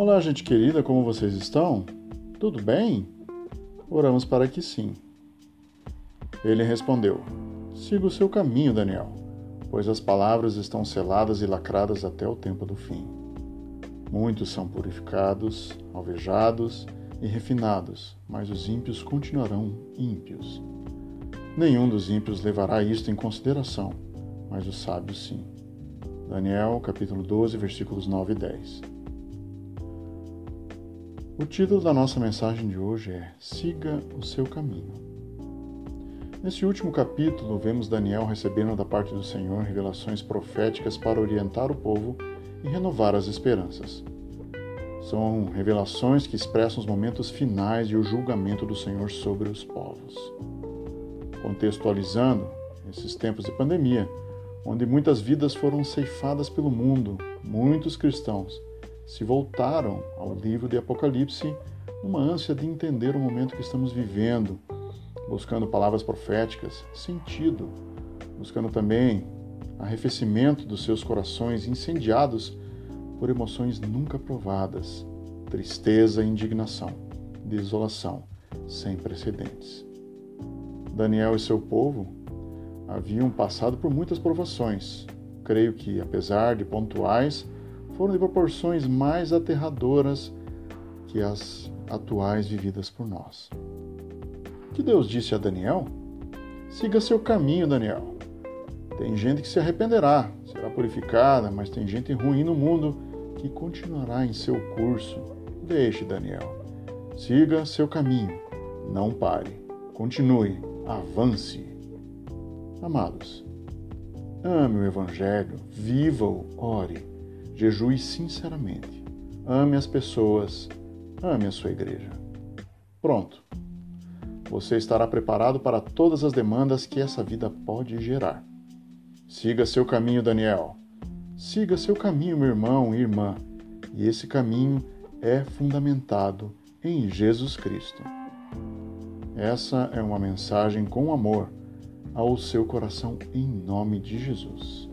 Olá, gente querida, como vocês estão? Tudo bem? Oramos para que sim. Ele respondeu: Siga o seu caminho, Daniel, pois as palavras estão seladas e lacradas até o tempo do fim. Muitos são purificados, alvejados e refinados, mas os ímpios continuarão ímpios. Nenhum dos ímpios levará isto em consideração, mas os sábios sim. Daniel, capítulo 12, versículos 9 e 10. O título da nossa mensagem de hoje é Siga o seu caminho. Nesse último capítulo, vemos Daniel recebendo da parte do Senhor revelações proféticas para orientar o povo e renovar as esperanças. São revelações que expressam os momentos finais e o julgamento do Senhor sobre os povos. Contextualizando esses tempos de pandemia, onde muitas vidas foram ceifadas pelo mundo, muitos cristãos se voltaram ao livro de Apocalipse numa ânsia de entender o momento que estamos vivendo, buscando palavras proféticas, sentido, buscando também arrefecimento dos seus corações incendiados por emoções nunca provadas, tristeza e indignação, desolação sem precedentes. Daniel e seu povo haviam passado por muitas provações. Creio que, apesar de pontuais, foram de proporções mais aterradoras que as atuais vividas por nós. O que Deus disse a Daniel? Siga seu caminho, Daniel. Tem gente que se arrependerá, será purificada, mas tem gente ruim no mundo que continuará em seu curso. Deixe, Daniel. Siga seu caminho. Não pare. Continue. Avance. Amados, ame o Evangelho, viva-o, ore, jejue sinceramente, ame as pessoas, ame a sua igreja. Pronto. Você estará preparado para todas as demandas que essa vida pode gerar. Siga seu caminho, Daniel. Siga seu caminho, meu irmão e irmã, e esse caminho é fundamentado em Jesus Cristo. Essa é uma mensagem com amor ao seu coração em nome de Jesus.